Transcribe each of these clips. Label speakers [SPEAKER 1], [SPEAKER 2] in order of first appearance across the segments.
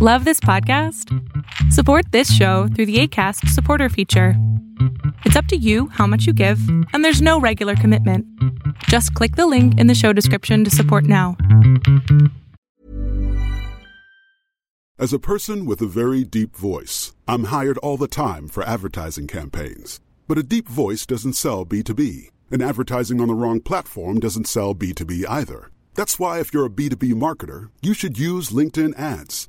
[SPEAKER 1] Love this podcast? Support this show through the ACAST supporter feature. It's up to you how much you give, and there's no regular commitment. Just click the link in the show description to support now.
[SPEAKER 2] As a person with a very deep voice, I'm hired all the time for advertising campaigns. But a deep voice doesn't sell B2B, and advertising on the wrong platform doesn't sell B2B either. That's why, if you're a B2B marketer, you should use LinkedIn ads.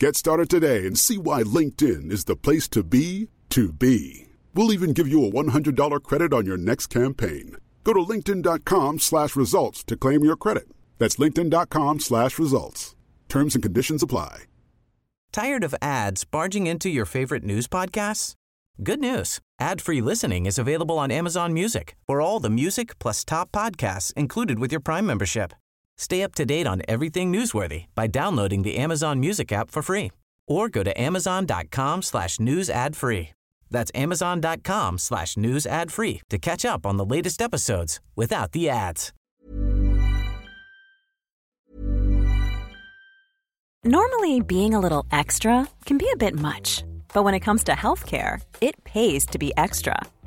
[SPEAKER 2] Get started today and see why LinkedIn is the place to be to be. We'll even give you a $100 credit on your next campaign. Go to linkedin.com slash results to claim your credit. That's linkedin.com slash results. Terms and conditions apply.
[SPEAKER 3] Tired of ads barging into your favorite news podcasts? Good news. Ad-free listening is available on Amazon Music for all the music plus top podcasts included with your Prime membership. Stay up to date on everything newsworthy by downloading the Amazon Music app for free or go to amazon.com slash news ad free. That's amazon.com slash news ad free to catch up on the latest episodes without the ads.
[SPEAKER 4] Normally, being a little extra can be a bit much, but when it comes to healthcare, it pays to be extra.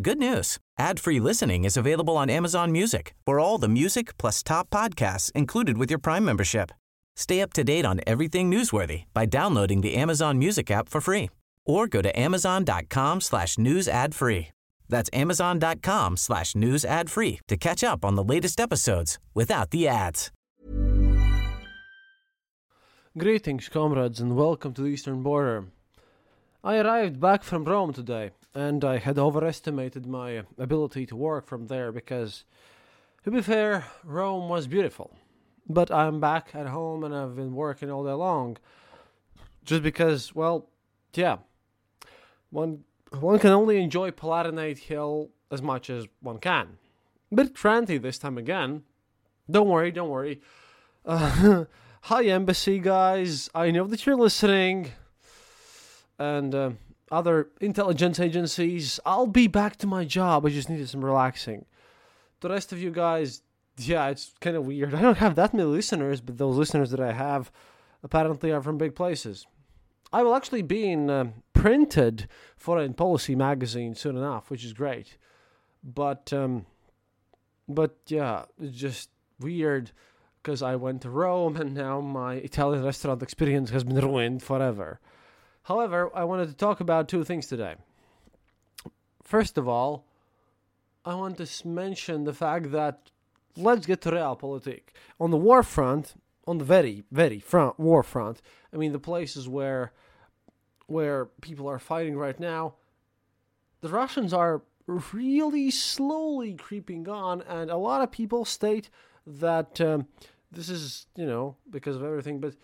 [SPEAKER 3] Good news. Ad-free listening is available on Amazon Music for all the music plus top podcasts included with your Prime membership. Stay up to date on everything newsworthy by downloading the Amazon Music app for free or go to amazon.com slash news ad free. That's amazon.com slash news ad free to catch up on the latest episodes without the ads.
[SPEAKER 5] Greetings, comrades, and welcome to the Eastern Border. I arrived back from Rome today, and I had overestimated my ability to work from there because, to be fair, Rome was beautiful. But I'm back at home and I've been working all day long. Just because, well, yeah, one one can only enjoy Palatinate Hill as much as one can. Bit frantic this time again. Don't worry, don't worry. Uh, hi, Embassy guys. I know that you're listening. And uh, other intelligence agencies. I'll be back to my job. I just needed some relaxing. The rest of you guys, yeah, it's kind of weird. I don't have that many listeners, but those listeners that I have apparently are from big places. I will actually be in uh, printed foreign policy magazine soon enough, which is great. But um, but yeah, it's just weird because I went to Rome and now my Italian restaurant experience has been ruined forever. However, I wanted to talk about two things today. First of all, I want to mention the fact that let's get to realpolitik. On the war front, on the very, very front war front, I mean the places where where people are fighting right now, the Russians are really slowly creeping on, and a lot of people state that um, this is, you know, because of everything, but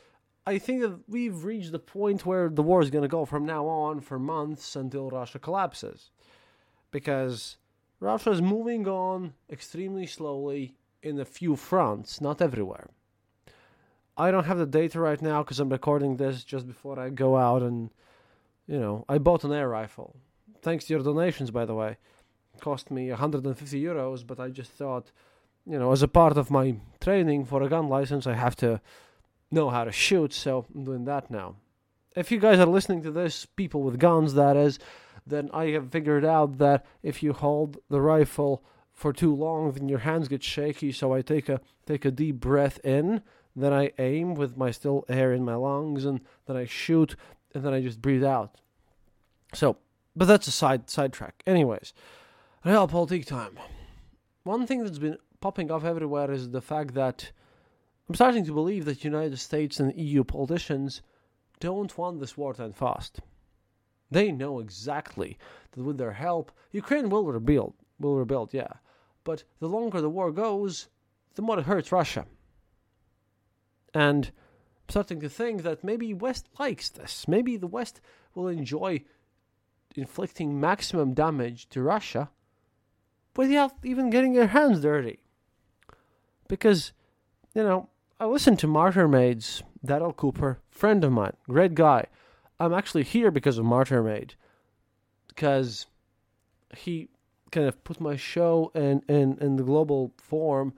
[SPEAKER 5] I think that we've reached the point where the war is going to go from now on for months until Russia collapses. Because Russia is moving on extremely slowly in a few fronts, not everywhere. I don't have the data right now because I'm recording this just before I go out and, you know, I bought an air rifle. Thanks to your donations, by the way. It cost me 150 euros, but I just thought, you know, as a part of my training for a gun license, I have to know how to shoot, so I'm doing that now. If you guys are listening to this, people with guns, that is, then I have figured out that if you hold the rifle for too long, then your hands get shaky. So I take a take a deep breath in, then I aim with my still air in my lungs, and then I shoot, and then I just breathe out. So but that's a side sidetrack. Anyways, realpolitik time. One thing that's been popping up everywhere is the fact that I'm starting to believe that United States and EU politicians don't want this war to end fast. They know exactly that with their help, Ukraine will rebuild. Will rebuild, yeah. But the longer the war goes, the more it hurts Russia. And I'm starting to think that maybe West likes this. Maybe the West will enjoy inflicting maximum damage to Russia without even getting their hands dirty. Because, you know, I listened to Martyr Made's Daryl Cooper, friend of mine, great guy. I'm actually here because of Martyr Made, because he kind of put my show in, in, in the global form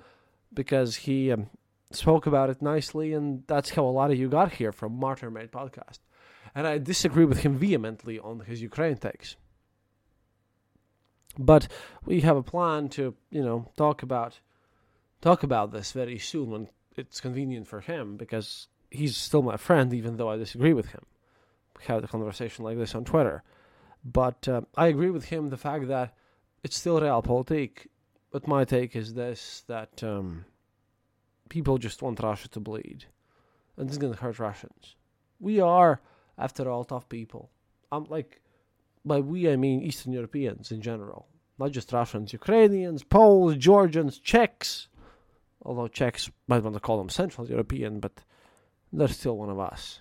[SPEAKER 5] because he um, spoke about it nicely, and that's how a lot of you got here from Martyr Made podcast. And I disagree with him vehemently on his Ukraine takes. But we have a plan to, you know, talk about talk about this very soon when it's convenient for him because he's still my friend, even though I disagree with him. We had a conversation like this on Twitter. But uh, I agree with him the fact that it's still realpolitik. But my take is this that um, people just want Russia to bleed. And this is going to hurt Russians. We are, after all, tough people. I'm like, by we, I mean Eastern Europeans in general. Not just Russians, Ukrainians, Poles, Georgians, Czechs, although Czechs might want to call them Central European, but they're still one of us,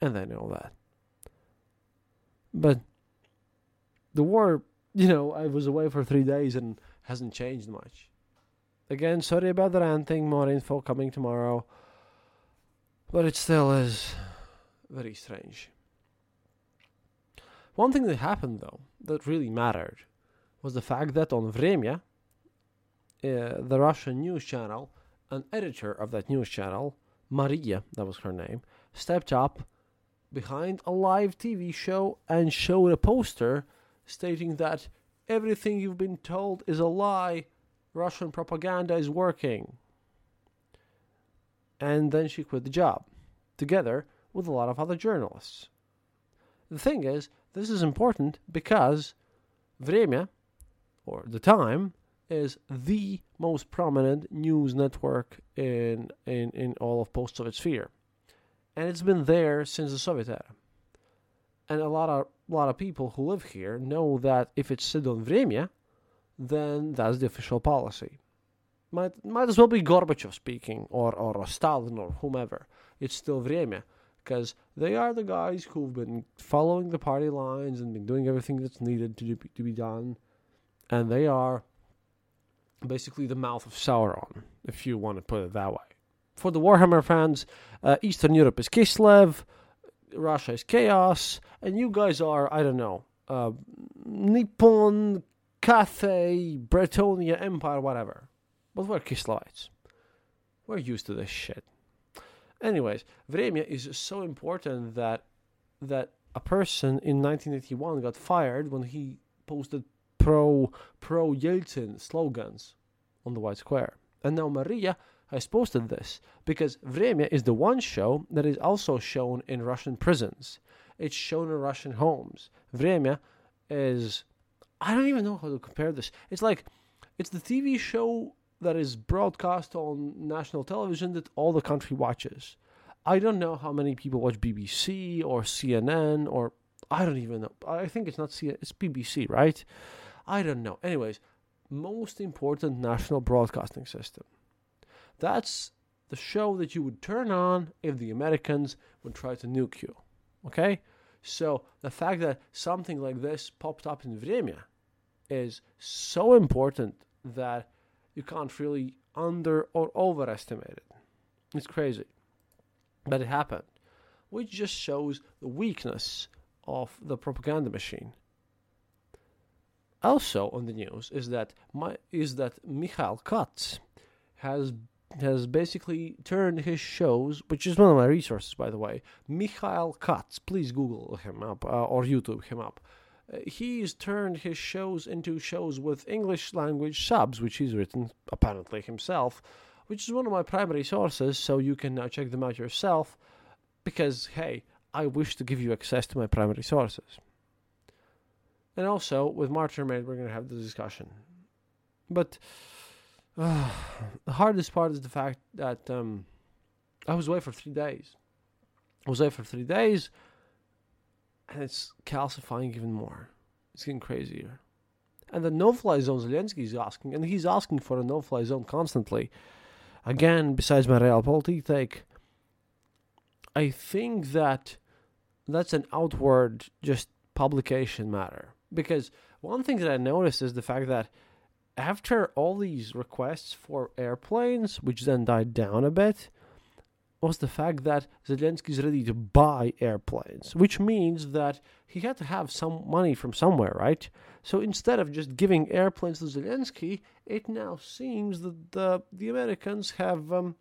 [SPEAKER 5] and they know that. But the war, you know, I was away for three days and hasn't changed much. Again, sorry about the ranting, more info coming tomorrow, but it still is very strange. One thing that happened, though, that really mattered was the fact that on Vremya, uh, the Russian news channel, an editor of that news channel, Maria, that was her name, stepped up behind a live TV show and showed a poster stating that everything you've been told is a lie, Russian propaganda is working. And then she quit the job, together with a lot of other journalists. The thing is, this is important because Vremya, or the time, is the most prominent news network in, in, in all of post Soviet sphere. And it's been there since the Soviet era. And a lot of a lot of people who live here know that if it's said on Vremya, then that's the official policy. Might might as well be Gorbachev speaking or, or Stalin or whomever. It's still Vremya. Because they are the guys who've been following the party lines and been doing everything that's needed to, do, to be done. And they are basically the mouth of Sauron, if you want to put it that way. For the Warhammer fans, uh, Eastern Europe is Kislev, Russia is Chaos, and you guys are, I don't know, uh, Nippon, Cathay, Bretonnia Empire, whatever. But we're Kislevites. We're used to this shit. Anyways, Vremya is so important that that a person in 1981 got fired when he posted pro pro Yeltsin slogans on the White Square. And now Maria has posted this because Vremya is the one show that is also shown in Russian prisons. It's shown in Russian homes. Vremya is I don't even know how to compare this. It's like it's the TV show that is broadcast on national television that all the country watches. I don't know how many people watch BBC or CNN or I don't even know. I think it's not CNN, it's BBC, right? I don't know. Anyways, most important national broadcasting system. That's the show that you would turn on if the Americans would try to nuke you. Okay? So the fact that something like this popped up in Vremya is so important that you can't really under or overestimate it. It's crazy. But it happened, which just shows the weakness of the propaganda machine. Also on the news is that my, is that Mikhail Katz has has basically turned his shows, which is one of my resources, by the way. Mikhail Katz, please Google him up uh, or YouTube him up. Uh, he's turned his shows into shows with English language subs, which he's written apparently himself, which is one of my primary sources, so you can now check them out yourself. Because, hey, I wish to give you access to my primary sources. And also with Martyr Made, we're going to have the discussion. But uh, the hardest part is the fact that um, I was away for three days. I was away for three days, and it's calcifying even more. It's getting crazier. And the no-fly zone Zelensky is asking, and he's asking for a no-fly zone constantly. Again, besides my realpolitik, I think that that's an outward just publication matter. Because one thing that I noticed is the fact that after all these requests for airplanes, which then died down a bit, was the fact that Zelensky is ready to buy airplanes, which means that he had to have some money from somewhere, right? So instead of just giving airplanes to Zelensky, it now seems that the the Americans have um,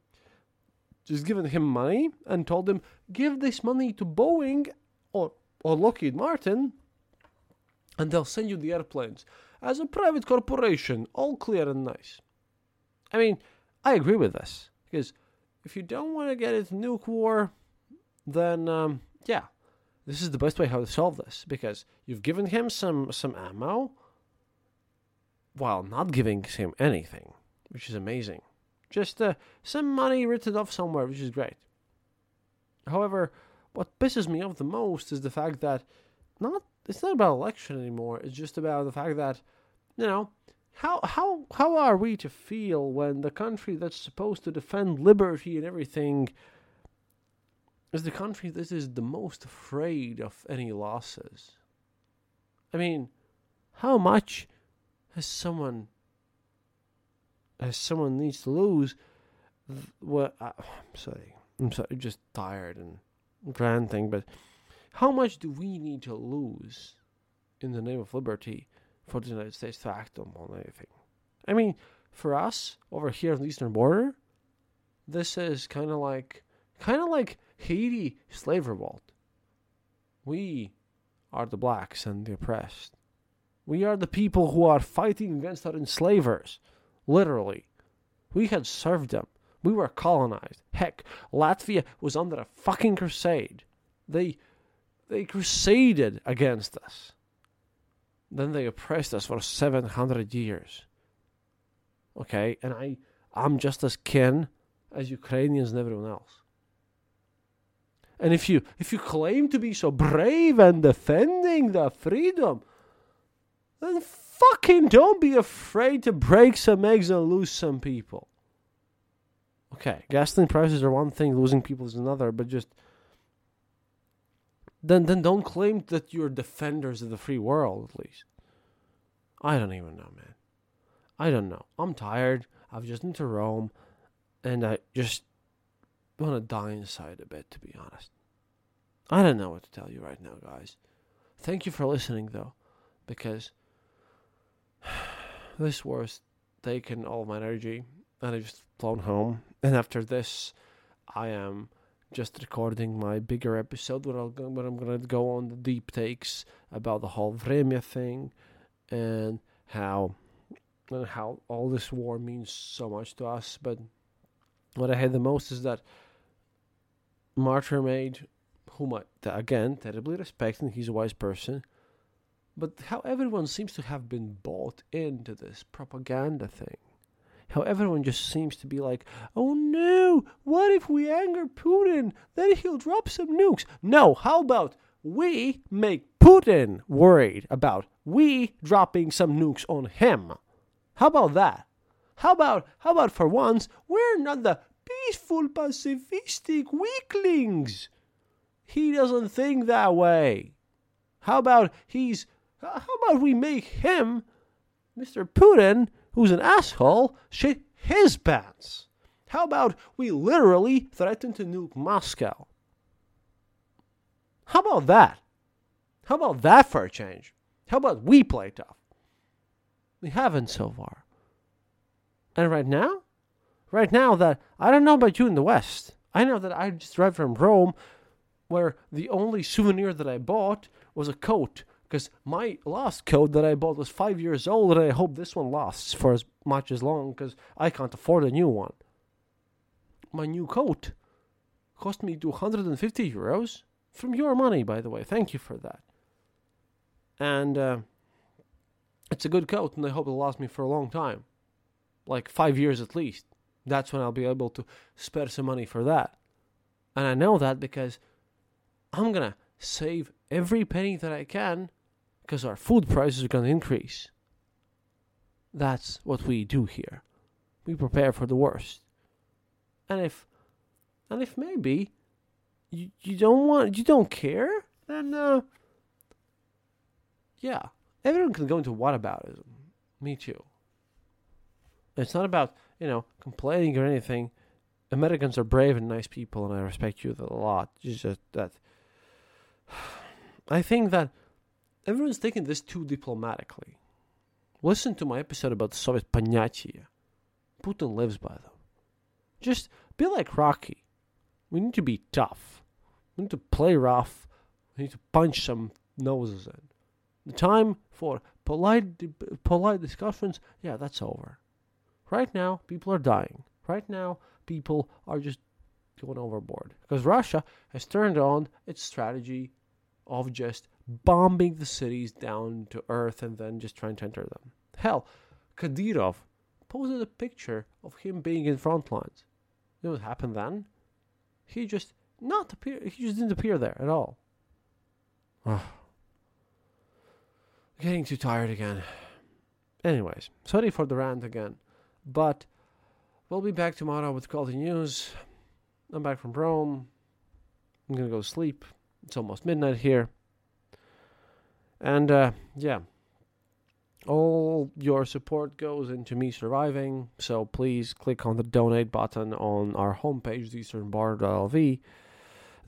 [SPEAKER 5] just given him money and told him give this money to Boeing or or Lockheed Martin, and they'll send you the airplanes as a private corporation, all clear and nice. I mean, I agree with this because if you don't want to get into nuke war, then um, yeah, this is the best way how to solve this because you've given him some some ammo while not giving him anything, which is amazing. Just uh, some money written off somewhere, which is great. However, what pisses me off the most is the fact that not it's not about election anymore. It's just about the fact that you know how how how are we to feel when the country that's supposed to defend liberty and everything is the country that is the most afraid of any losses? I mean, how much has someone has someone needs to lose? Well, uh, I, I'm sorry, I'm sorry, I'm just tired and ranting, but how much do we need to lose in the name of liberty? for the United States to act on anything. I mean, for us over here on the eastern border, this is kind of like kind of like Haiti slave revolt. We are the blacks and the oppressed. We are the people who are fighting against our enslavers. Literally. We had served them. We were colonized. Heck, Latvia was under a fucking crusade. They they crusaded against us. Then they oppressed us for 700 years. Okay, and I, I'm just as kin as Ukrainians and everyone else. And if you if you claim to be so brave and defending the freedom, then fucking don't be afraid to break some eggs and lose some people. Okay, gasoline prices are one thing, losing people is another, but just then then don't claim that you're defenders of the free world at least. I don't even know, man. I don't know. I'm tired. I've just been to Rome and I just want to die inside a bit to be honest. I don't know what to tell you right now, guys. Thank you for listening though, because this war's taken all my energy and I just flown home. And after this, I am just recording my bigger episode where, I'll, where I'm gonna go on the deep takes about the whole Vremya thing and how and how all this war means so much to us. But what I hate the most is that Martyr made, whom I again terribly respect, and he's a wise person. But how everyone seems to have been bought into this propaganda thing. How everyone just seems to be like, oh no, what if we anger Putin? Then he'll drop some nukes. No, how about we make Putin worried about we dropping some nukes on him? How about that? How about how about for once we're not the peaceful pacifistic weaklings? He doesn't think that way. How about he's how about we make him Mr. Putin who's an asshole, shit his pants. How about we literally threaten to nuke Moscow? How about that? How about that for a change? How about we play tough? We haven't so far. And right now, right now that I don't know about you in the West, I know that I just arrived from Rome where the only souvenir that I bought was a coat because my last coat that I bought was five years old, and I hope this one lasts for as much as long because I can't afford a new one. My new coat cost me 250 euros from your money, by the way. Thank you for that. And uh, it's a good coat, and I hope it'll last me for a long time, like five years at least. That's when I'll be able to spare some money for that. And I know that because I'm gonna save every penny that I can because our food prices are gonna increase. That's what we do here. We prepare for the worst. And if and if maybe you, you don't want you don't care, then uh yeah, everyone can go into whataboutism. Me too. It's not about, you know, complaining or anything. Americans are brave and nice people, and I respect you a lot. It's just that. I think that everyone's taking this too diplomatically. Listen to my episode about Soviet Panyatia. Putin lives by them. Just be like Rocky. We need to be tough. We need to play rough. We need to punch some noses in. The time for polite, polite discussions, yeah, that's over. Right now, people are dying. Right now, people are just going overboard because Russia has turned on its strategy of just bombing the cities down to earth and then just trying to enter them. Hell, Kadyrov posted a picture of him being in front lines. You know what happened then? He just not appear. He just didn't appear there at all. Ah. Getting too tired again. Anyways, sorry for the rant again, but we'll be back tomorrow with quality news. I'm back from Rome. I'm gonna go sleep. It's almost midnight here. And uh, yeah, all your support goes into me surviving. So please click on the donate button on our homepage, theeasternborder.lv.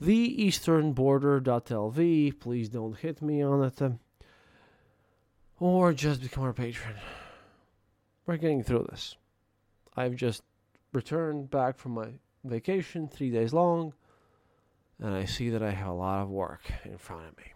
[SPEAKER 5] Theeasternborder.lv. Please don't hit me on it. Uh, or just become our patron. We're getting through this. I've just returned back from my vacation, three days long, and I see that I have a lot of work in front of me.